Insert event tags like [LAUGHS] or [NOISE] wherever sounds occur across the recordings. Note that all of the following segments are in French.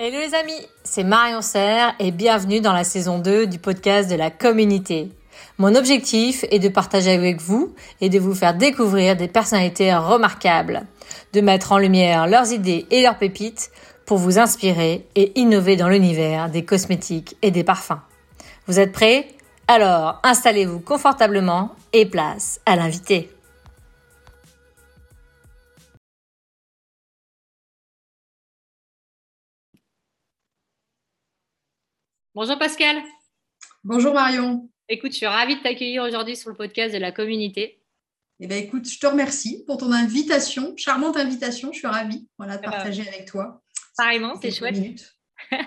Hello les amis, c'est Marion Serre et bienvenue dans la saison 2 du podcast de la communauté. Mon objectif est de partager avec vous et de vous faire découvrir des personnalités remarquables, de mettre en lumière leurs idées et leurs pépites pour vous inspirer et innover dans l'univers des cosmétiques et des parfums. Vous êtes prêts? Alors installez-vous confortablement et place à l'invité. Bonjour Pascal. Bonjour Marion. Écoute, je suis ravie de t'accueillir aujourd'hui sur le podcast de la communauté. Eh bien, écoute, je te remercie pour ton invitation, charmante invitation. Je suis ravie voilà, de partager avec toi. Pareillement, c'est chouette. [LAUGHS]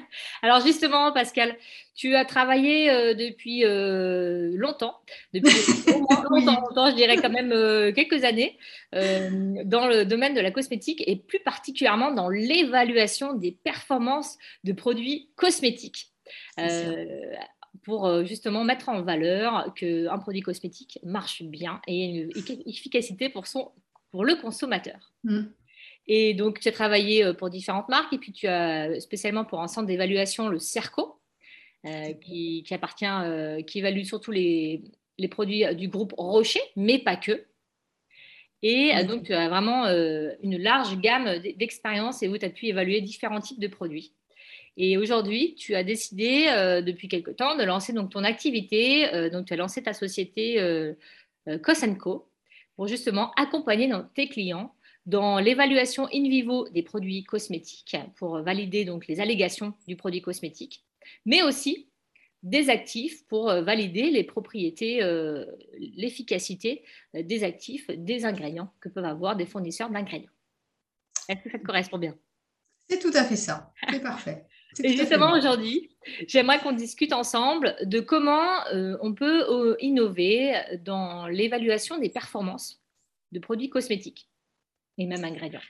Alors justement, Pascal, tu as travaillé euh, depuis euh, longtemps, depuis [LAUGHS] longtemps, longtemps, je dirais quand même euh, quelques années, dans le domaine de la cosmétique et plus particulièrement dans l'évaluation des performances de produits cosmétiques. Euh, pour euh, justement mettre en valeur qu'un produit cosmétique marche bien et une efficacité pour, son, pour le consommateur. Mm. Et donc, tu as travaillé euh, pour différentes marques et puis tu as spécialement pour un centre d'évaluation, le CERCO, qui, appartient, qui évalue surtout les, les, produits du groupe Rocher, mais pas que. Et donc, tu as vraiment une large gamme d'expériences et où tu as pu évaluer différents types de produits. Et aujourd'hui, tu as décidé euh, depuis quelque temps de lancer donc ton activité. Euh, donc, tu as lancé ta société euh, Cosenco pour justement accompagner tes clients dans l'évaluation in vivo des produits cosmétiques pour valider donc les allégations du produit cosmétique, mais aussi des actifs pour valider les propriétés, l'efficacité des actifs, des ingrédients que peuvent avoir des fournisseurs d'ingrédients. Est-ce que ça te correspond bien? C'est tout à fait ça. C'est parfait. Et justement, aujourd'hui, j'aimerais qu'on discute ensemble de comment euh, on peut euh, innover dans l'évaluation des performances de produits cosmétiques et même ingrédients.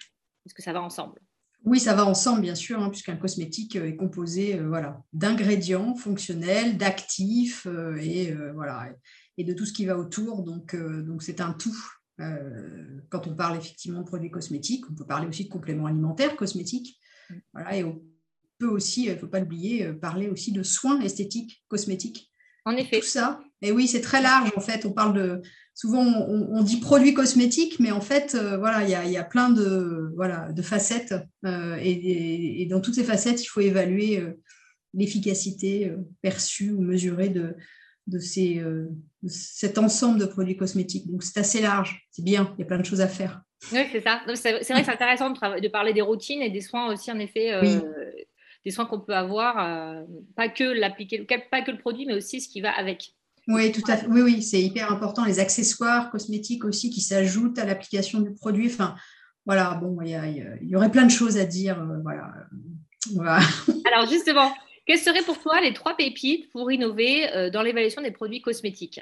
Est-ce que ça va ensemble? Oui, ça va ensemble, bien sûr, hein, puisqu'un cosmétique euh, est composé voilà, d'ingrédients fonctionnels, d'actifs et, voilà, et de tout ce qui va autour. Donc, donc c'est un tout. quand on parle effectivement de produits cosmétiques, on peut parler aussi de compléments alimentaires cosmétiques. Mm. Voilà, et aussi, il ne faut pas l'oublier, euh, parler aussi de soins esthétiques, cosmétiques. En effet. Tout ça. Et oui, c'est très large en fait. On parle de. Souvent, on, dit produits cosmétiques, mais en fait, euh, voilà, il y a, plein de, voilà, de facettes. Euh, et, dans toutes ces facettes, il faut évaluer l'efficacité perçue ou mesurée de, de, ces, cet ensemble de produits cosmétiques. Donc, c'est assez large. C'est bien. Il y a plein de choses à faire. Oui, c'est ça. C'est vrai que c'est intéressant de, de, parler des routines et des soins aussi, en effet, des soins qu'on peut avoir, euh, pas que l'appliquer, pas que le produit, mais aussi ce qui va avec. Oui, tout à fait. Oui, oui, c'est hyper important. Les accessoires cosmétiques aussi qui s'ajoutent à l'application du produit. Enfin, voilà, bon, il y, aurait plein de choses à dire. Euh, voilà. [LAUGHS] Alors, justement, quelles seraient pour toi les trois pépites pour innover euh, dans l'évaluation des produits cosmétiques?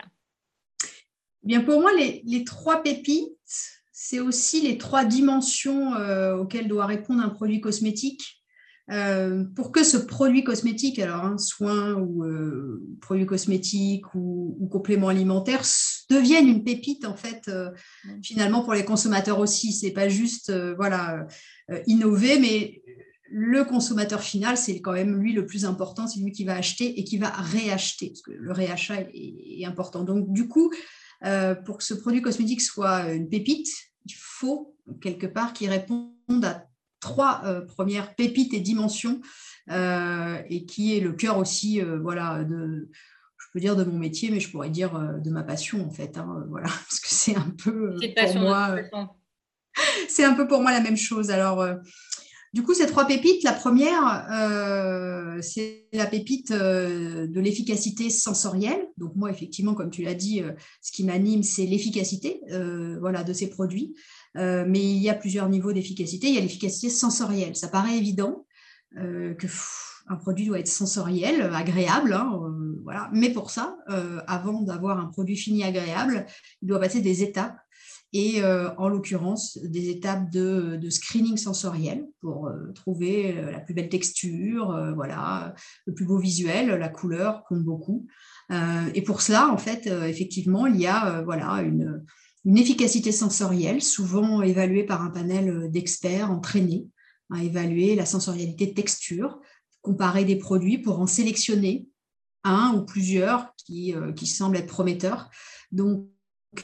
Eh Bien, pour moi, les, les trois pépites, c'est aussi les trois dimensions auxquelles doit répondre un produit cosmétique. Euh, pour que ce produit cosmétique, alors un soin ou euh, produit cosmétique ou, complément alimentaire, devienne une pépite en fait, euh, finalement pour les consommateurs aussi. C'est pas juste voilà innover, mais le consommateur final, c'est quand même lui le plus important, c'est lui qui va acheter et qui va réacheter, parce que le réachat est, est important. Donc du coup, pour que ce produit cosmétique soit une pépite, il faut quelque part qu'il réponde à trois euh, premières pépites et dimensions euh, et qui est le cœur aussi, euh, voilà, de, je peux dire de mon métier, mais je pourrais dire de ma passion en fait, hein, [LAUGHS] voilà, parce que c'est un peu pour moi, [LAUGHS] c'est un peu pour moi la même chose. Alors du coup, ces trois pépites, la première, c'est la pépite de l'efficacité sensorielle. Donc moi, effectivement, comme tu l'as dit, ce qui m'anime, c'est l'efficacité voilà, de ces produits. Euh, mais il y a plusieurs niveaux d'efficacité. Il y a l'efficacité sensorielle. Ça paraît évident euh, produit doit être sensoriel, agréable. Hein, euh, voilà. Mais pour ça, avant d'avoir un produit fini agréable, il doit passer des étapes. Et en l'occurrence, des étapes de, screening sensoriel pour trouver la plus belle texture, voilà, le plus beau visuel, la couleur compte beaucoup. et pour cela, en fait, effectivement, il y a voilà, une, une efficacité sensorielle, souvent évaluée par un panel euh, d'experts entraînés, à évaluer la sensorialité de texture, comparer des produits pour en sélectionner un ou plusieurs qui, qui semblent être prometteurs. Donc,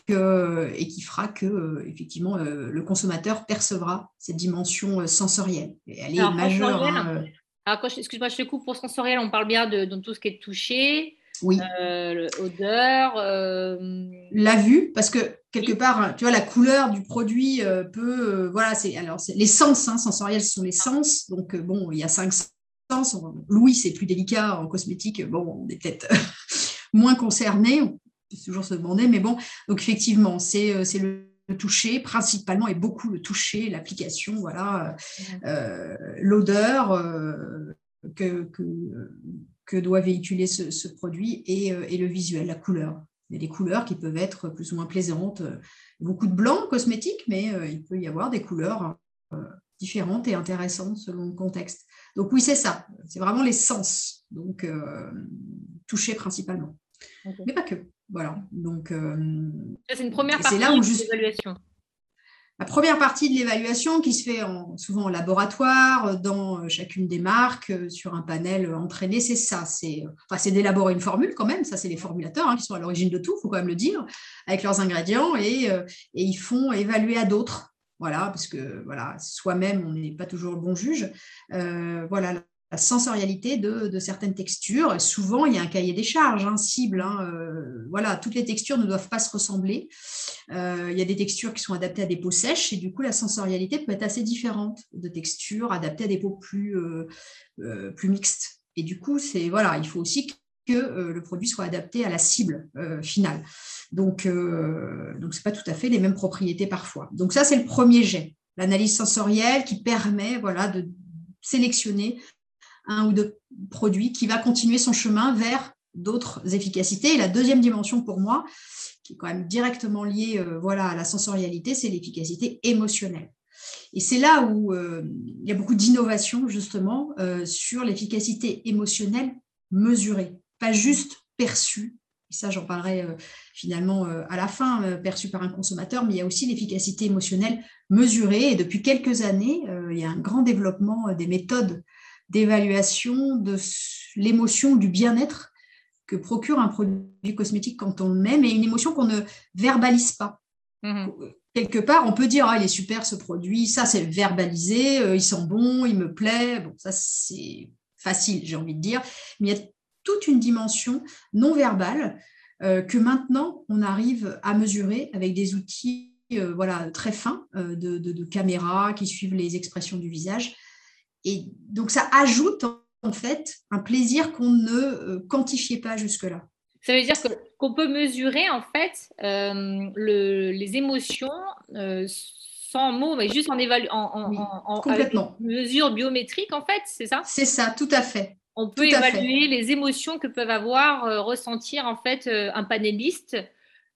et qui fera que effectivement le consommateur percevra cette dimension sensorielle. Et elle est majeure. Hein, excuse-moi, je te coupe pour sensoriel, on parle bien de, tout ce qui est touché, oui. Euh, odeur. Euh, la vue, parce que quelque part, tu vois, la couleur du produit euh, peut. voilà, c'est alors les sens hein, sensoriels sont les sens. Donc bon, il y a cinq sens. Louis, c'est plus délicat en cosmétique. Bon, on est peut-être [LAUGHS] moins concerné. On peut toujours se demander, mais bon. Donc effectivement, c'est le toucher principalement et beaucoup le toucher, l'application, voilà, l'odeur que, que doit véhiculer ce, produit euh, et, le visuel, la couleur. Il y a des couleurs qui peuvent être plus ou moins plaisantes. Beaucoup de blanc cosmétique, mais euh, il peut y avoir des couleurs euh, différentes et intéressantes selon le contexte. Donc oui, c'est ça. C'est vraiment les sens, donc touchés principalement. Mais pas que. Voilà. Donc c'est une première partie là où de l'évaluation la première partie de l'évaluation qui se fait souvent en laboratoire, dans euh, chacune des marques, euh, sur un panel entraîné, c'est ça. C'est enfin, d'élaborer une formule quand même. Ça, c'est les formulateurs hein, qui sont à l'origine de tout, il faut quand même le dire, avec leurs ingrédients et, euh, et ils font évaluer à d'autres. Voilà, parce que voilà, soi-même, on n'est pas toujours le bon juge. voilà, la sensorialité de, certaines textures. Souvent, il y a un cahier des charges, hein, cible. Hein, euh, voilà, toutes les textures ne doivent pas se ressembler. Euh, il y a des textures qui sont adaptées à des peaux sèches et du coup, la sensorialité peut être assez différente de textures adaptées à des peaux plus, euh, plus mixtes. Et du coup, c'est voilà, il faut aussi que le produit soit adapté à la cible finale. Donc, donc c'est pas tout à fait les mêmes propriétés parfois. Donc ça, c'est le premier jet, l'analyse sensorielle qui permet voilà de sélectionner un ou deux produits, qui va continuer son chemin vers d'autres efficacités. Et la deuxième dimension pour moi, qui est quand même directement liée euh, voilà, à la sensorialité, c'est l'efficacité émotionnelle. Et c'est là où euh, il y a beaucoup d'innovation justement euh, sur l'efficacité émotionnelle mesurée, pas juste perçue. Et ça, j'en parlerai finalement à la fin, perçue par un consommateur, mais il y a aussi l'efficacité émotionnelle mesurée. Et depuis quelques années, il y a un grand développement des méthodes d'évaluation de l'émotion du bien-être que procure un produit cosmétique quand on le met, mais une émotion qu'on ne verbalise pas. Mhm. Quelque part, on peut dire ah, il est super ce produit, ça c'est verbalisé, euh, il sent bon, il me plaît. Bon, ça c'est facile, j'ai envie de dire. Mais il y a toute une dimension non verbale euh, que maintenant on arrive à mesurer avec des outils euh, voilà, très fins de, de caméras qui suivent les expressions du visage et donc, ça ajoute en fait un plaisir qu'on ne euh, quantifiait pas jusque-là. Ça veut dire qu'on peut mesurer en fait euh, les émotions euh, sans mots, mais juste en évaluant, en, complètement. mesure biométrique en fait, c'est ça? C'est ça, tout à fait. On peut évaluer les émotions que peuvent avoir, ressentir en fait un panéliste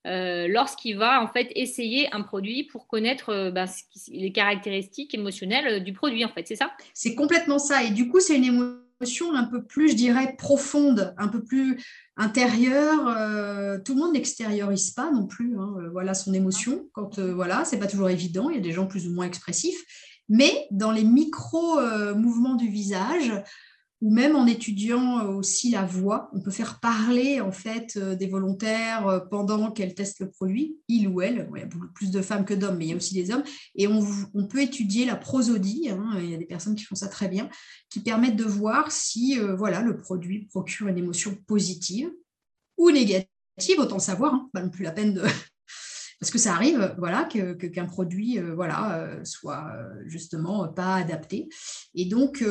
euh, lorsqu'il va en fait essayer un produit pour connaître euh, ben, les caractéristiques émotionnelles euh, du produit en fait, c'est ça? C'est complètement ça et du coup c'est une émotion un peu plus, je dirais, profonde, un peu plus intérieure. tout le monde n'extériorise pas non plus, hein, voilà son émotion. Quand voilà, c'est pas toujours évident. Il y a des gens plus ou moins expressifs, mais dans les micro mouvements du visage, ou même en étudiant euh, aussi la voix, on peut faire parler en fait euh, des volontaires euh, pendant qu'elles testent le produit, il ou elle. il y a beaucoup plus de femmes que d'hommes, mais il y a aussi des hommes. Et on, peut étudier la prosodie. Hein, il y a des personnes qui font ça très bien, qui permettent de voir si voilà le produit procure une émotion positive ou négative. Autant savoir, hein, pas non plus la peine de, parce que ça arrive voilà que qu'un produit euh, voilà euh, soit euh, justement pas adapté et donc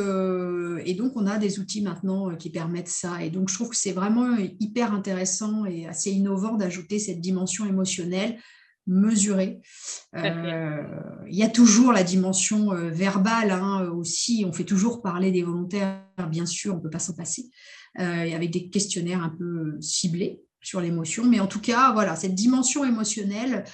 et donc on a des outils maintenant qui permettent ça et donc je trouve que c'est vraiment hyper intéressant et assez innovant d'ajouter cette dimension émotionnelle mesurée. il y a toujours la dimension verbale hein, aussi. On fait toujours parler des volontaires, bien sûr, on ne peut pas s'en passer, avec des questionnaires un peu ciblés sur l'émotion. Mais en tout cas, voilà, cette dimension émotionnelle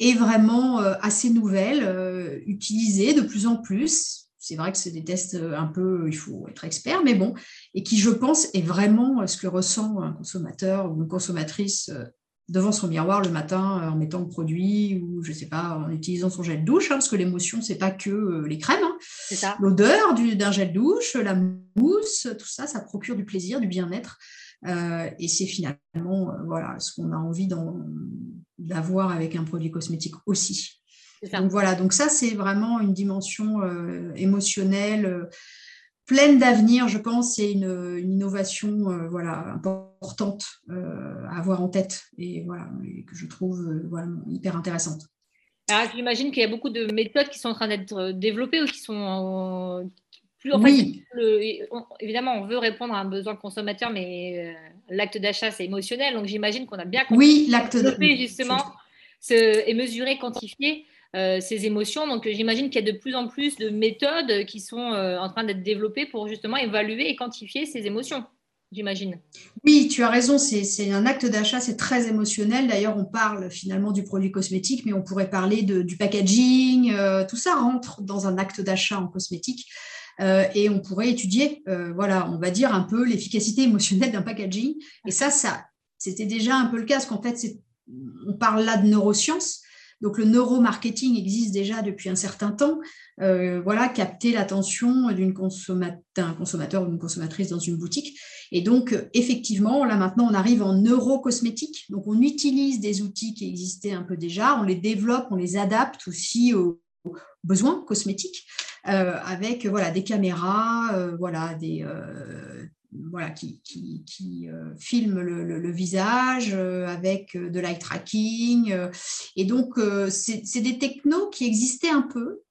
est vraiment euh, assez nouvelle, euh, utilisée de plus en plus. C'est vrai que c'est des tests euh, un peu, il faut être expert, mais bon, et qui, je pense, est vraiment ce que ressent un consommateur ou une consommatrice devant son miroir le matin en mettant le produit ou je sais pas en utilisant son gel douche hein, parce que l'émotion c'est pas que les crèmes hein. l'odeur d'un gel douche la mousse tout ça ça procure du plaisir du bien-être et c'est finalement voilà ce qu'on a envie d'avoir avec un produit cosmétique aussi. Donc voilà, donc ça c'est vraiment une dimension euh, émotionnelle euh, pleine d'avenir, je pense, c'est une, innovation euh, voilà, importante à avoir en tête et, voilà, que je trouve hyper intéressante. j'imagine qu'il y a beaucoup de méthodes qui sont en train d'être développées ou qui sont plus. En oui. évidemment, on veut répondre à un besoin consommateur, mais l'acte d'achat, c'est émotionnel. Donc, j'imagine qu'on a bien compris oui, l'acte justement et mesurer, quantifier euh, ces émotions. Donc, j'imagine qu'il y a de plus en plus de méthodes qui sont euh, en train d'être développées pour justement évaluer et quantifier ces émotions. J'imagine. Oui, tu as raison, c'est un acte d'achat, c'est très émotionnel. D'ailleurs, on parle finalement du produit cosmétique, mais on pourrait parler de, du packaging. Euh, tout ça rentre dans un acte d'achat en cosmétique. Et on pourrait étudier, voilà, on va dire un peu l'efficacité émotionnelle d'un packaging. Et ça, ça c'était déjà un peu le cas, parce qu'en fait, on parle là de neurosciences, donc le neuromarketing existe déjà depuis un certain temps. Euh, voilà, capter l'attention d'un consommateur ou d'une consommatrice dans une boutique. Et donc, effectivement, là maintenant, on arrive en neurocosmétique. Donc, on utilise des outils qui existaient un peu déjà, on les développe, on les adapte aussi aux besoins cosmétiques, euh, avec voilà, des caméras, euh, voilà, qui, qui, euh, filme le, visage euh, avec euh, de l'eye tracking. et donc, c'est des technos qui existaient un peu,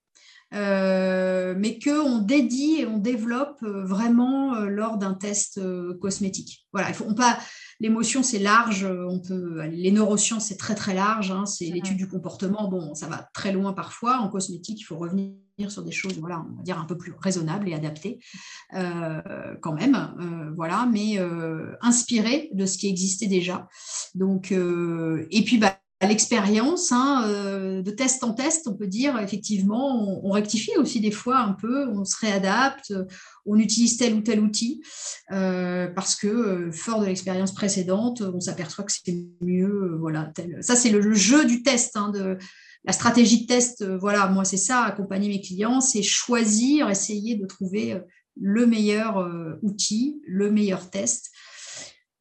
mais qu'on dédie et on développe vraiment lors d'un test cosmétique. Voilà, il faut, pas, l'émotion c'est large, on peut, les neurosciences c'est très très large, hein, c'est l'étude du comportement. Bon, ça va très loin parfois. En cosmétique, il faut revenir sur des choses, voilà, on va dire un peu plus raisonnables et adaptées euh, quand même, euh, voilà, mais euh, inspirées de ce qui existait déjà. Donc, et puis bah, l'expérience, hein, de test en test, on peut dire effectivement, on, rectifie aussi des fois un peu, on se réadapte, on utilise tel ou tel outil, parce que fort de l'expérience précédente, on s'aperçoit que c'est mieux, voilà, tel. Ça c'est le, jeu du test, hein, de la stratégie de test, euh, voilà, moi c'est ça, accompagner mes clients, c'est choisir, essayer de trouver euh, le meilleur euh, outil, le meilleur test.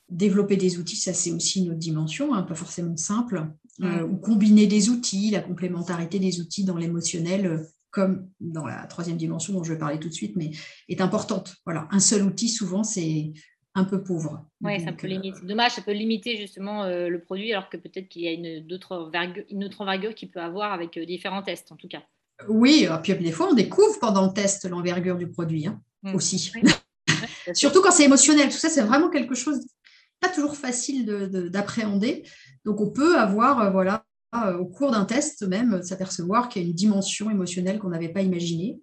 Développer des outils, ça c'est aussi une autre dimension, hein, pas forcément simple. ou combiner des outils, la complémentarité des outils dans l'émotionnel, comme dans la troisième dimension dont je vais parler tout de suite, mais est importante. Voilà, un seul outil, souvent, c'est un peu pauvre. Oui, ça peut limiter. C'est dommage, ça peut limiter justement euh, le produit, alors que peut-être qu'il y a une, autre envergure, une autre envergure qu'il peut avoir avec euh, différents tests, en tout cas. Oui, et puis des fois, on découvre pendant le test l'envergure du produit hein, mmh. aussi. [LAUGHS] Surtout quand c'est émotionnel. Tout ça, c'est vraiment quelque chose pas toujours facile d'appréhender. Donc, on peut avoir, euh, voilà, au cours d'un test même, s'apercevoir qu'il y a une dimension émotionnelle qu'on n'avait pas imaginée.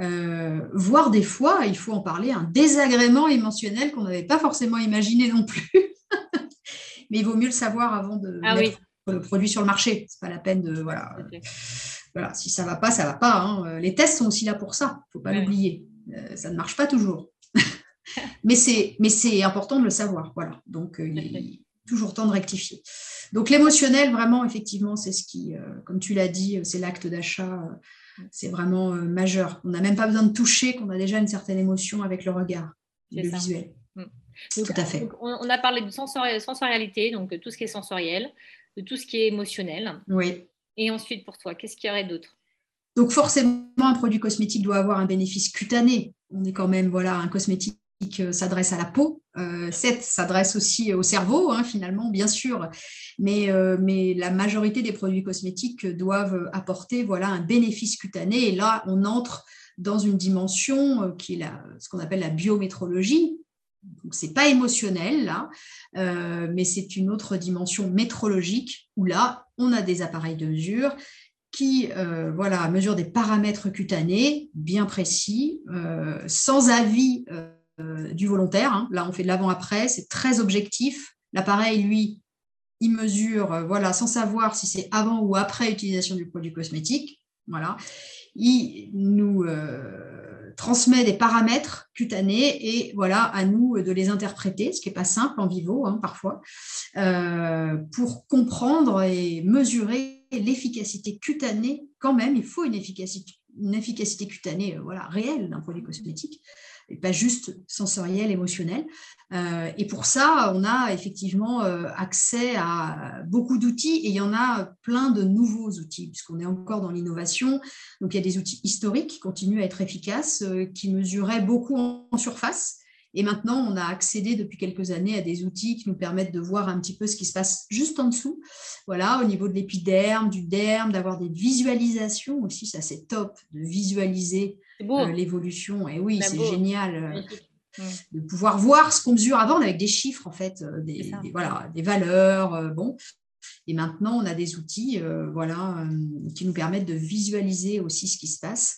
Euh, voire des fois, il faut en parler, un désagrément émotionnel qu'on n'avait pas forcément imaginé non plus. [LAUGHS] Mais il vaut mieux le savoir avant de ah mettre le produit sur le marché. C'est pas la peine de voilà. Voilà, si ça va pas, ça va pas. Hein. Les tests sont aussi là pour ça. Il faut pas l'oublier. Euh, ça ne marche pas toujours. [LAUGHS] mais c'est mais c'est important de le savoir. Voilà. Donc euh, il est toujours temps de rectifier. Donc l'émotionnel, vraiment, effectivement, c'est ce qui, comme tu l'as dit, c'est l'acte d'achat c'est vraiment euh, majeur. On n'a même pas besoin de toucher, qu'on a déjà une certaine émotion avec le regard, le visuel. Mm. tout à fait. on, a parlé de sensorialité, donc tout ce qui est sensoriel, de tout ce qui est émotionnel. Oui. Et ensuite, pour toi, qu'est-ce qu'il y aurait d'autre? Donc forcément, un produit cosmétique doit avoir un bénéfice cutané. On est quand même, voilà, un cosmétique s'adresse à la peau, euh, s'adresse aussi au cerveau, hein, finalement, bien sûr, mais, euh, mais la majorité des produits cosmétiques doivent apporter voilà, un bénéfice cutané. Et là, on entre dans une dimension euh, qui est la, ce qu'on appelle la biométrologie. Ce n'est pas émotionnel, là, euh, mais c'est une autre dimension métrologique où là, on a des appareils de mesure qui voilà, mesurent des paramètres cutanés bien précis, sans avis euh, du volontaire. Hein. Là, on fait de l'avant-après, c'est très objectif. L'appareil, lui, il mesure, euh, voilà, sans savoir si c'est avant ou après utilisation du produit cosmétique. Voilà. Il nous euh, transmet des paramètres cutanés et voilà, à nous de les interpréter, ce qui n'est pas simple en vivo hein, parfois, euh, pour comprendre et mesurer l'efficacité cutanée. Quand même, il faut une efficacité, cutanée euh, réelle d'un produit cosmétique pas juste sensoriel, émotionnel. Euh, et pour ça, on a effectivement euh, accès à beaucoup d'outils et il y en a plein de nouveaux outils, puisqu'on est encore dans l'innovation. Donc il y a des outils historiques qui continuent à être efficaces, euh, qui mesuraient beaucoup en surface et maintenant, on a accédé depuis quelques années à des outils qui nous permettent de voir un petit peu ce qui se passe juste en dessous. Voilà, au niveau de l'épiderme, du derme, d'avoir des visualisations aussi, ça c'est top, de visualiser euh, l'évolution. Et oui, c'est génial. Euh, de pouvoir voir ce qu'on mesure avant avec des chiffres, en fait, euh, des, voilà, des valeurs. bon, et maintenant, on a des outils voilà, qui nous permettent de visualiser aussi ce qui se passe.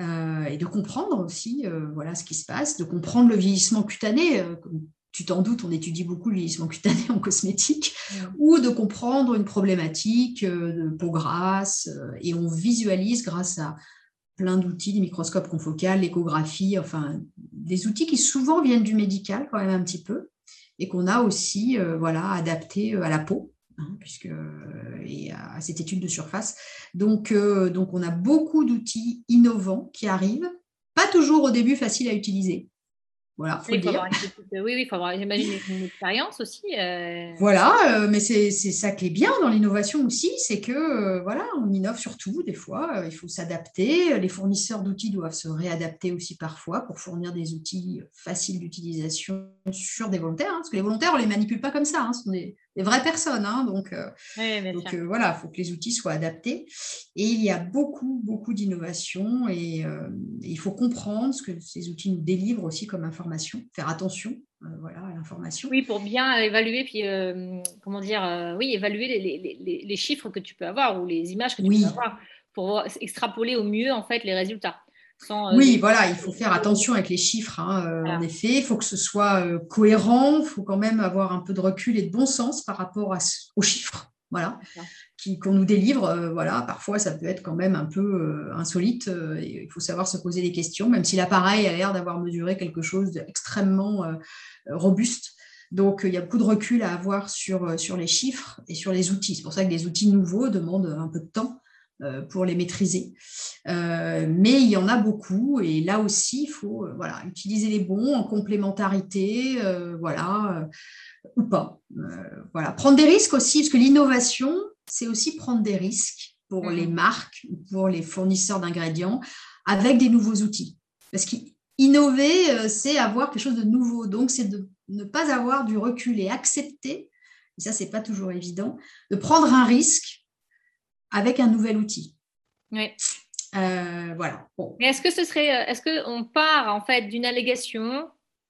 Euh, et de comprendre aussi euh, voilà, ce qui se passe, de comprendre le vieillissement cutané. Euh, tu t'en doutes, on étudie beaucoup le vieillissement cutané [LAUGHS] en cosmétique, ou de comprendre une problématique de peau grasse, et on visualise grâce à plein d'outils, des microscopes confocales, l'échographie, enfin des outils qui souvent viennent du médical quand même un petit peu, et qu'on a aussi voilà, adaptés à la peau. Hein, puisque et à cette étude de surface. Donc, euh, donc on a beaucoup d'outils innovants qui arrivent, pas toujours au début faciles à utiliser, voilà, faut oui, il faut avoir, j'imagine, une expérience aussi. Euh. Voilà, euh, mais c'est ça qui est bien dans l'innovation aussi, c'est que euh, voilà, on innove surtout des fois, il faut s'adapter. Les fournisseurs d'outils doivent se réadapter aussi parfois pour fournir des outils faciles d'utilisation sur des volontaires, hein, parce que les volontaires, on les manipule pas comme ça, hein, ce sont des, vraies personnes, hein, donc, donc voilà, il faut que les outils soient adaptés. Et il y a beaucoup, beaucoup d'innovation et, et il faut comprendre ce que ces outils nous délivrent aussi comme information faire attention euh, voilà, à l'information. Oui, pour bien évaluer, puis euh, comment dire, euh, oui, évaluer les, chiffres que tu peux avoir ou les images que tu peux avoir pour extrapoler au mieux en fait les résultats. Oui, voilà, il faut faire attention avec les chiffres. Hein, en effet, il faut que ce soit cohérent. Il faut quand même avoir un peu de recul et de bon sens par rapport aux chiffres. Voilà qu'on nous délivre, euh, voilà, parfois ça peut être quand même un peu euh, insolite. Euh, il faut savoir se poser des questions, même si l'appareil a l'air d'avoir mesuré quelque chose d'extrêmement robuste. Donc il y a beaucoup de recul à avoir sur, sur les chiffres et sur les outils. C'est pour ça que les outils nouveaux demandent un peu de temps pour les maîtriser. mais il y en a beaucoup et là aussi, il faut voilà, utiliser les bons en complémentarité, voilà, ou pas. voilà. Prendre des risques aussi, parce que l'innovation, c'est aussi prendre des risques pour les mhm. marques, pour les fournisseurs d'ingrédients, avec des nouveaux outils. Parce qu'innover, euh, c'est avoir quelque chose de nouveau. Donc, c'est de ne pas avoir du recul et accepter, et ça, c'est pas toujours évident, de prendre un risque avec un nouvel outil. Oui. Euh, voilà. est-ce que ce serait, euh, est-ce qu'on part en fait d'une allégation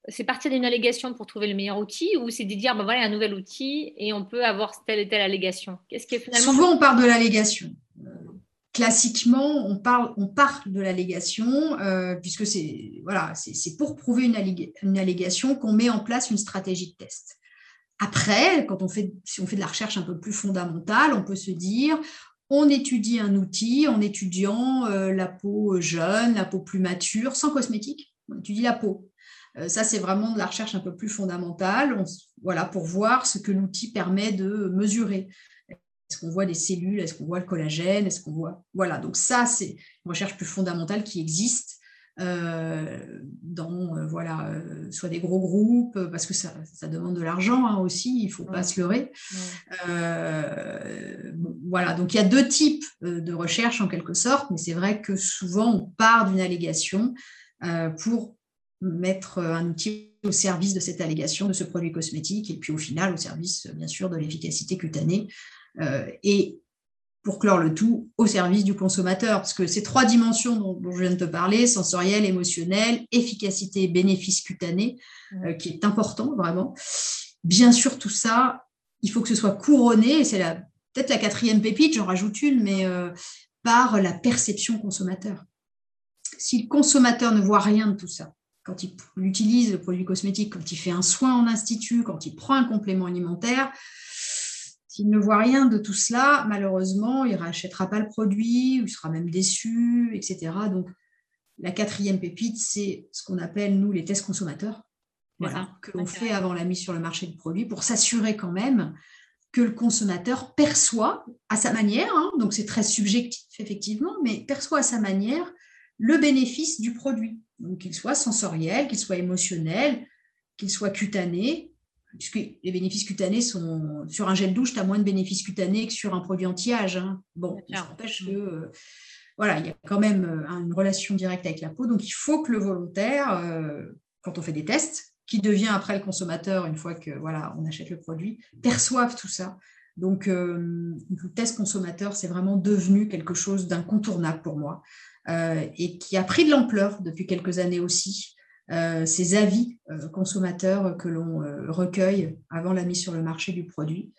c'est partir d'une allégation pour trouver le meilleur outil ou c'est de dire, ben voilà, un nouvel outil et on peut avoir telle et telle allégation? Qu'est-ce qui est finalement... Souvent, on part de l'allégation. Euh, classiquement, on, parle, on part de l'allégation euh, puisque c'est voilà, c'est pour prouver une, une allégation qu'on met en place une stratégie de test. Après, quand on fait, si on fait de la recherche un peu plus fondamentale, on peut se dire, on étudie un outil en étudiant euh, la peau jeune, la peau plus mature, sans cosmétique. On étudie la peau. Euh, ça, c'est vraiment de la recherche un peu plus fondamentale, voilà, pour voir ce que l'outil permet de mesurer. Est-ce qu'on voit des cellules? Est-ce qu'on voit le collagène? Est-ce qu'on voit Voilà, donc ça, c'est une recherche plus fondamentale qui existe euh, dans euh, voilà, soit des gros groupes, parce que ça, demande de l'argent hein, aussi, il ne faut pas se leurrer. voilà, donc il y a deux types de recherche en quelque sorte, mais c'est vrai que souvent on part d'une allégation pour mettre un outil au service de cette allégation de ce produit cosmétique et puis au final au service bien sûr de l'efficacité cutanée euh, et pour clore le tout au service du consommateur parce que ces trois dimensions dont, je viens de te parler sensoriel, émotionnel, efficacité, bénéfice cutané euh, qui est important vraiment. Bien sûr tout ça, il faut que ce soit couronné et c'est peut-être la quatrième pépite, j'en rajoute une, mais euh, par la perception consommateur. Si le consommateur ne voit rien de tout ça, quand il utilise le produit cosmétique, quand il fait un soin en institut, quand il prend un complément alimentaire, s'il ne voit rien de tout cela, malheureusement, il ne rachètera pas le produit, ou il sera même déçu, etc. Donc, La quatrième pépite, c'est ce qu'on appelle, nous, les tests consommateurs, voilà, que l'on fait avant la mise sur le marché du produit pour s'assurer quand même que le consommateur perçoit à sa manière, hein, donc c'est très subjectif effectivement, mais perçoit à sa manière le bénéfice du produit, donc qu'il soit sensoriel, qu'il soit émotionnel, qu'il soit cutané, puisque les bénéfices cutanés sont sur un gel douche, tu as moins de bénéfices cutanés que sur un produit anti-âge. Hein. Bon, ça empêche que euh, voilà, il y a quand même euh, une relation directe avec la peau, donc il faut que le volontaire, euh, quand on fait des tests, qui devient après le consommateur une fois que voilà, on achète le produit, perçoive tout ça. Donc, le test consommateur, c'est vraiment devenu quelque chose d'incontournable pour moi et qui a pris de l'ampleur depuis quelques années aussi. Euh, ces avis euh, consommateurs que l'on euh, recueille avant la mise sur le marché du produit.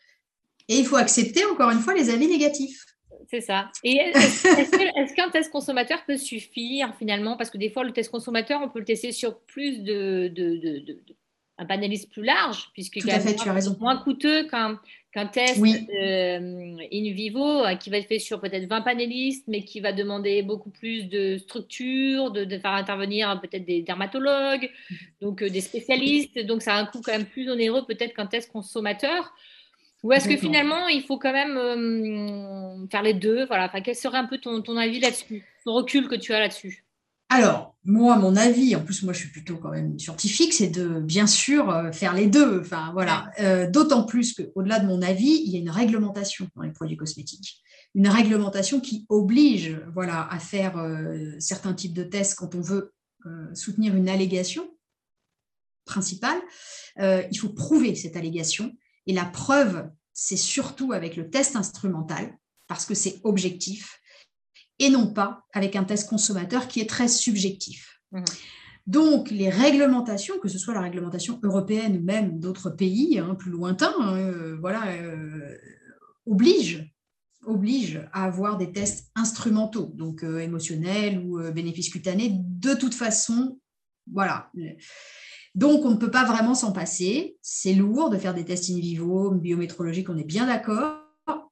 Et il faut accepter, encore une fois, les avis négatifs. C'est ça. Et est-ce qu'un test consommateur peut suffire finalement? Parce que des fois, le test consommateur, on peut le tester sur plus de, un panéliste plus large, puisque Tout à fait, tu as raison. moins coûteux qu'un test euh, in vivo euh, qui va être fait sur peut-être 20 panélistes, mais qui va demander beaucoup plus de structure, de, faire intervenir peut-être des dermatologues, donc euh, des spécialistes. Donc, ça a un coût quand même plus onéreux peut-être qu'un test consommateur. Ou est-ce que finalement, il faut quand même faire les deux voilà. enfin, Quel serait un peu ton, ton avis là-dessus, ton recul que tu as là-dessus? Alors, moi, mon avis, en plus, moi, je suis plutôt quand même scientifique, c'est de bien sûr euh, faire les deux. Enfin, voilà. Euh, d'autant plus qu'au-delà de mon avis, il y a une réglementation dans les produits cosmétiques. Une réglementation qui oblige voilà, à faire euh, certains types de tests quand on veut soutenir une allégation principale. il faut prouver cette allégation. Et la preuve, c'est surtout avec le test instrumental, parce que c'est objectif et non pas avec un test consommateur qui est très subjectif. Mmh. Donc, les réglementations, que ce soit la réglementation européenne ou même d'autres pays hein, plus lointains, hein, euh, voilà, euh, obligent, à avoir des tests instrumentaux, donc euh, émotionnels ou bénéfices cutanés. De toute façon, voilà. Donc, on ne peut pas vraiment s'en passer. C'est lourd de faire des tests in vivo, biométrologiques, on est bien d'accord,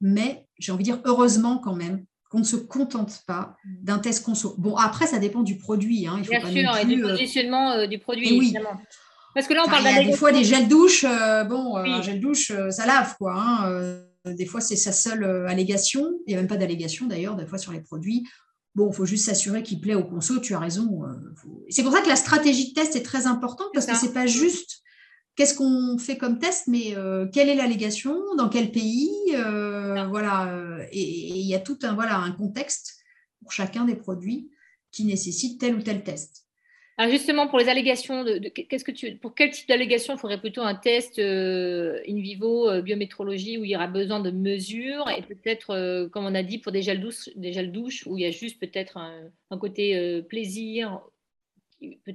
mais j'ai envie de dire heureusement quand même qu'on ne se contente pas d'un test conso. Bon, après, ça dépend du produit. Hein. Il faut Bien sûr, et du euh, positionnement euh, du produit, oui. évidemment. Parce que là, on parle a des fois des gels douche, euh, bon, un gel douche, ça lave, quoi. Hein. des fois, c'est sa seule allégation. Il n'y a même pas d'allégation, d'ailleurs, des fois, sur les produits. Bon, il faut juste s'assurer qu'il plaît au conso, tu as raison. C'est pour ça que la stratégie de test est très importante, parce que ce n'est pas juste qu'est-ce qu'on fait comme test, mais euh, quelle est l'allégation, dans quel pays, euh, voilà. Euh, et il y a tout un, voilà, un contexte pour chacun des produits qui nécessite tel ou tel test. Alors justement, pour les allégations, de, qu'est-ce que tu, pour quel type d'allégation il faudrait plutôt un test in vivo, biométrologie, où il y aura besoin de mesures, et peut-être, comme on a dit, pour des gels douches, des gels douches où il y a juste peut-être un, un côté plaisir.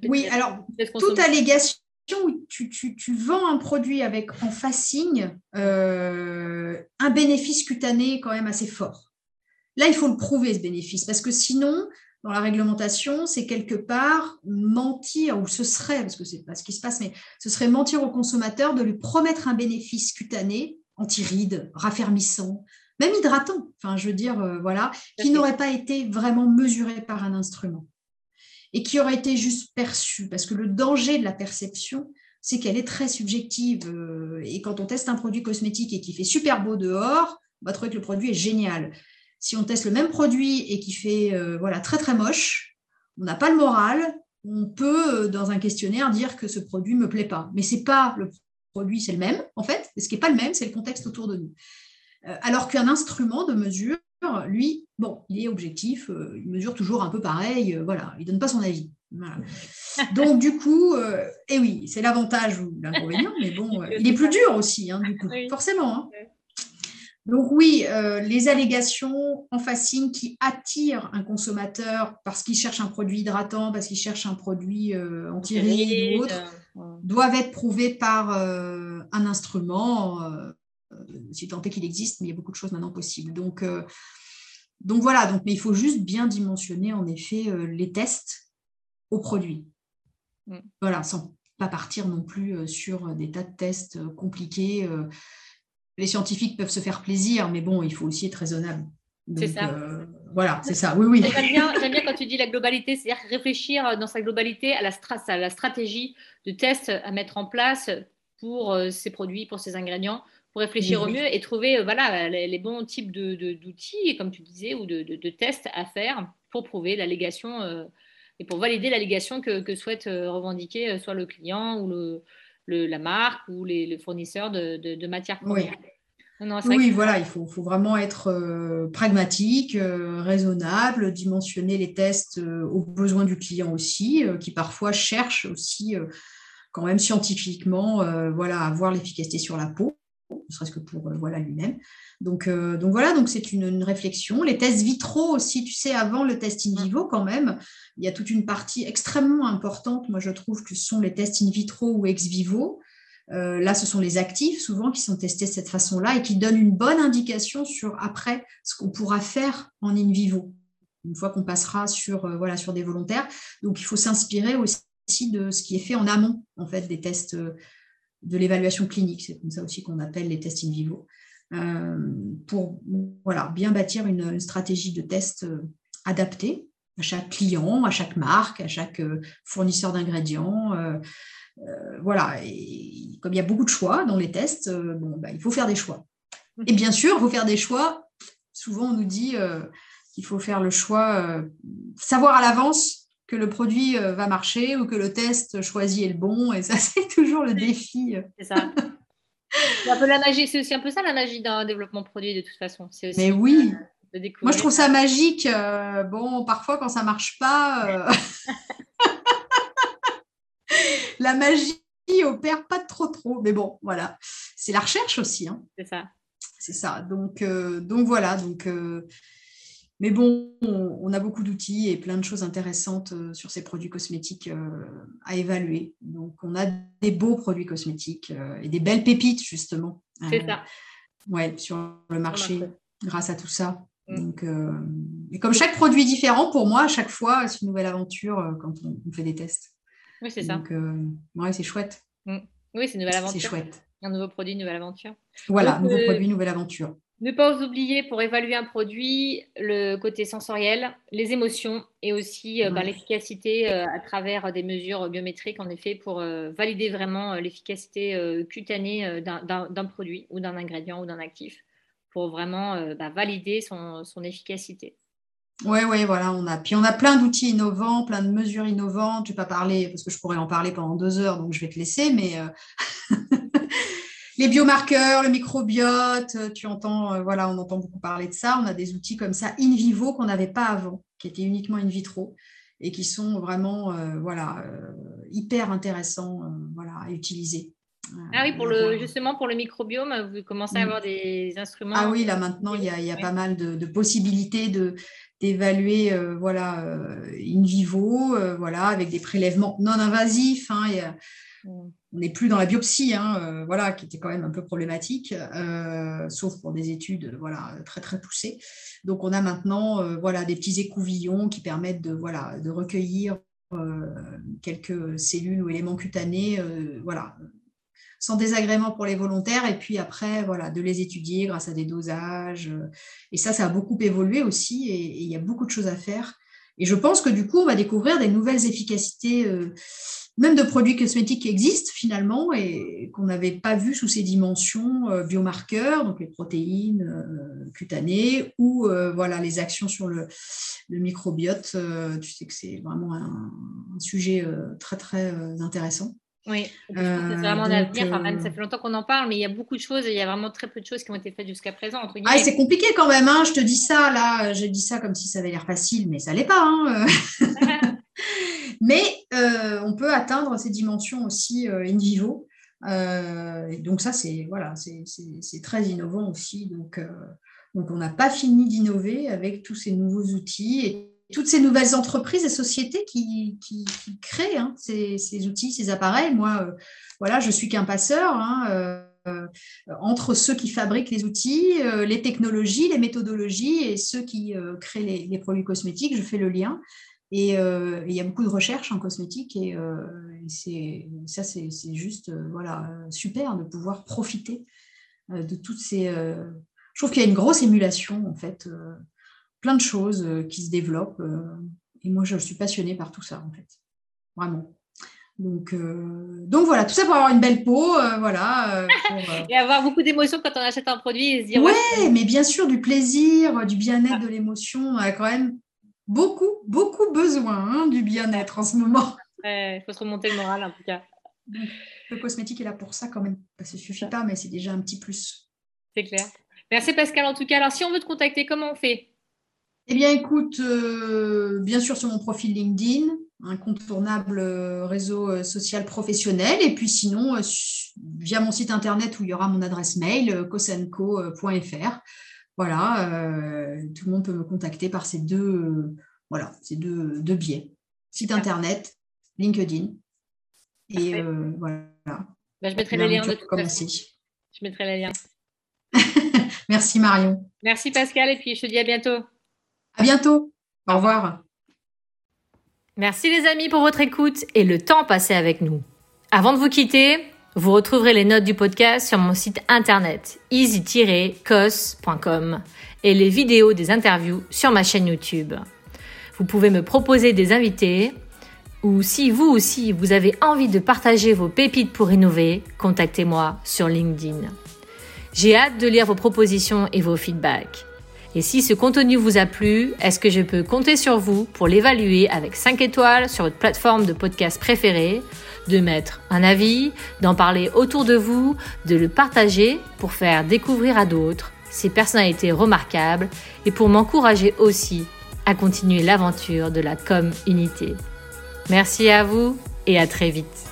Oui, alors toute allégation où tu, vends un produit avec en facing euh, un bénéfice cutané quand même assez fort. Là, il faut le prouver, ce bénéfice, parce que sinon, dans la réglementation, c'est quelque part mentir, ou ce serait, parce que ce n'est pas ce qui se passe, mais ce serait mentir au consommateur de lui promettre un bénéfice cutané, anti-rides, raffermissant, même hydratant, enfin, je veux dire, euh, voilà, qui n'aurait pas été vraiment mesuré par un instrument et qui aurait été juste perçue. Parce que le danger de la perception, c'est qu'elle est très subjective. Euh, et quand on teste un produit cosmétique et qui fait super beau dehors, on va trouver que le produit est génial. Si on teste le même produit et qui fait euh, voilà, très très moche, on n'a pas le moral. On peut, euh, dans un questionnaire, dire que ce produit me plaît pas. Mais ce n'est pas le produit, c'est le même, en fait. ce qui n'est pas le même, c'est le contexte autour de nous. alors qu'un instrument de mesure, lui, bon, il est objectif, euh, il mesure toujours un peu pareil, euh, voilà, il ne donne pas son avis. [LAUGHS] Donc, du coup, et euh, eh oui, c'est l'avantage ou l'inconvénient, mais bon, [LAUGHS] il est plus dur aussi, hein, du coup, forcément. Hein. Donc, oui, les allégations en fascine qui attirent un consommateur parce qu'il cherche un produit hydratant, parce qu'il cherche un produit anti-rides ou autre, doivent être prouvées par un instrument si tant est qu'il existe, mais il y a beaucoup de choses maintenant possibles. Donc, euh, donc voilà, donc, mais il faut juste bien dimensionner en effet euh, les tests au produit. Mm. Voilà, sans pas partir non plus euh, sur des tas de tests compliqués. Les scientifiques peuvent se faire plaisir, mais bon, il faut aussi être raisonnable. C'est ça. voilà, c'est ça. Oui, oui. J'aime bien, bien, quand tu dis la globalité, c'est-à-dire réfléchir dans sa globalité à la, à la stratégie de test à mettre en place pour ces produits, pour ces ingrédients, pour réfléchir au mieux et trouver voilà, les, bons types d'outils, comme tu disais, ou de, tests à faire pour prouver l'allégation et pour valider l'allégation que, que, souhaite revendiquer soit le client ou le, la marque ou les, fournisseurs de, matières premières. Oui. voilà, il faut, vraiment être euh, pragmatique, euh, raisonnable, dimensionner les tests euh, aux besoins du client aussi, qui parfois cherche aussi quand même scientifiquement voilà, à voir l'efficacité sur la peau, ne serait-ce que pour voilà, lui-même. Donc, donc voilà, donc c'est une, réflexion. Les tests vitraux aussi, tu sais, avant le test in vivo quand même, il y a toute une partie extrêmement importante, moi je trouve que ce sont les tests in vitro ou ex vivo. Euh, là, ce sont les actifs souvent qui sont testés de cette façon-là et qui donnent une bonne indication sur après ce qu'on pourra faire en in vivo une fois qu'on passera sur, euh, voilà, sur des volontaires. Donc, il faut s'inspirer aussi de ce qui est fait en amont en fait, des tests euh, de l'évaluation clinique. C'est comme ça aussi qu'on appelle les tests in vivo. pour voilà, bien bâtir une, stratégie de test adaptée à chaque client, à chaque marque, à chaque fournisseur d'ingrédients. Euh, voilà, comme il y a beaucoup de choix dans les tests, euh, bon, bah, il faut faire des choix. Et bien sûr, il faut faire des choix. Souvent, on nous dit euh, qu'il faut faire le choix, savoir à l'avance que le produit va marcher ou que le test choisi est le bon. Et ça, [LAUGHS] c'est toujours le défi. C'est ça. C'est un peu la magie, c'est aussi un peu ça la magie d'un développement produit de toute façon. Mais oui. Moi, je trouve ça magique. bon, parfois, quand ça marche pas, [LAUGHS] la magie opère pas trop trop. Mais bon, voilà. C'est la recherche aussi. Hein. C'est ça. C'est ça. Donc, euh, donc voilà. Donc, euh, mais bon, on, a beaucoup d'outils et plein de choses intéressantes euh, sur ces produits cosmétiques à évaluer. Donc, on a des beaux produits cosmétiques et des belles pépites, justement. C'est ça. Ouais, sur le marché, grâce à tout ça. Mm. Donc, et comme chaque produit différent, pour moi, à chaque fois, c'est une nouvelle aventure quand on fait des tests. Oui, c'est ça. Donc, euh, ouais, c'est chouette. Mm. Oui, c'est une nouvelle aventure. C'est chouette. Un nouveau produit, une nouvelle aventure. Voilà, nouveau euh, produit, nouvelle aventure. Ne pas oublier pour évaluer un produit le côté sensoriel, les émotions et aussi euh, bah, l'efficacité à travers des mesures biométriques, en effet, pour valider vraiment l'efficacité cutanée d'un produit ou d'un ingrédient ou d'un actif, pour vraiment bah, valider son, son efficacité. Oui, oui, voilà, on a. Puis on a plein d'outils innovants, plein de mesures innovantes. Ne vais pas parler parce que je pourrais en parler pendant deux heures, donc je vais te laisser, mais euh, [LAUGHS] les biomarqueurs, le microbiote, euh, tu entends, euh, voilà, on entend beaucoup parler de ça. On a des outils comme ça in vivo qu'on n'avait pas avant, qui étaient uniquement in vitro et qui sont vraiment voilà, hyper intéressants voilà, à utiliser. Ah oui, pour le, justement pour le microbiome, vous commencez à mm. avoir des instruments. Ah oui, là maintenant, il y a, pas mal de, possibilités de, d'évaluer euh, voilà, euh, in vivo, euh, voilà, avec des prélèvements non invasifs. Hein. On n'est plus dans la biopsie, hein, voilà, qui était quand même un peu problématique, sauf pour des études voilà, très très poussées. Donc on a maintenant voilà, des petits écouvillons qui permettent de, voilà, de recueillir quelques cellules ou éléments cutanés voilà, sans désagrément pour les volontaires, et puis après, voilà, de les étudier grâce à des dosages. Euh, et ça, ça a beaucoup évolué aussi, et, il y a beaucoup de choses à faire. Et je pense que du coup, on va découvrir des nouvelles efficacités, euh, même de produits cosmétiques qui existent finalement, et qu'on n'avait pas vu sous ces dimensions euh, biomarqueurs, donc les protéines cutanées, ou voilà, les actions sur le, microbiote. tu sais que c'est vraiment un, un sujet très, très intéressant. Oui, c'est vraiment euh, l'avenir. Euh, ça fait longtemps qu'on en parle, mais il y a beaucoup de choses et il y a vraiment très peu de choses qui ont été faites jusqu'à présent. ah, c'est compliqué quand même. Hein, je te dis ça, là, je dis ça comme si ça avait l'air facile, mais ça l'est pas. Hein, [LAUGHS] euh. mais on peut atteindre ces dimensions aussi in vivo. donc ça, c'est voilà, très innovant aussi. Donc, donc on n'a pas fini d'innover avec tous ces nouveaux outils et toutes ces nouvelles entreprises et sociétés qui, créent hein, ces, outils, ces appareils. Moi, euh, voilà, je suis qu'un passeur hein, euh, entre ceux qui fabriquent les outils, euh, les technologies, les méthodologies et ceux qui créent les, produits cosmétiques. Je fais le lien. Et il y a beaucoup de recherches en cosmétique et, c'est, ça, c'est, juste voilà, super de pouvoir profiter de toutes ces. je trouve qu'il y a une grosse émulation en fait plein de choses qui se développent. et moi, je suis passionnée par tout ça, en fait. Vraiment. Donc, donc voilà, tout ça pour avoir une belle peau, voilà. [LAUGHS] et avoir beaucoup d'émotions quand on achète un produit et se dire. Ouais, mais bien sûr, du plaisir, du bien-être, de l'émotion, quand même beaucoup, beaucoup besoin hein, du bien-être en ce moment. Il faut se remonter le moral en tout cas. le cosmétique est là pour ça quand même. Ça ne suffit pas, mais c'est déjà un petit plus. C'est clair. Merci Pascal en tout cas. Alors si on veut te contacter, comment on fait? Eh bien écoute, euh, bien sûr sur mon profil LinkedIn, incontournable euh, réseau euh, social professionnel, et puis sinon via mon site internet où il y aura mon adresse mail, cosenco.fr. Voilà, tout le monde peut me contacter par ces deux, voilà, ces deux, deux biais. Site internet, LinkedIn. Et voilà. Bah, je mettrai les liens de tout Je mettrai les liens. [LAUGHS] Merci Marion. Merci Pascal et puis je te dis à bientôt. À bientôt. Au revoir. Merci les amis pour votre écoute et le temps passé avec nous. Avant de vous quitter, vous retrouverez les notes du podcast sur mon site internet easy-cos.com et les vidéos des interviews sur ma chaîne YouTube. Vous pouvez me proposer des invités ou si vous aussi vous avez envie de partager vos pépites pour innover, contactez-moi sur LinkedIn. J'ai hâte de lire vos propositions et vos feedbacks. Et si ce contenu vous a plu, est-ce que je peux compter sur vous pour l'évaluer avec 5 étoiles sur votre plateforme de podcast préférée, de mettre un avis, d'en parler autour de vous, de le partager pour faire découvrir à d'autres ces personnalités remarquables et pour m'encourager aussi à continuer l'aventure de la com unité. Merci à vous et à très vite.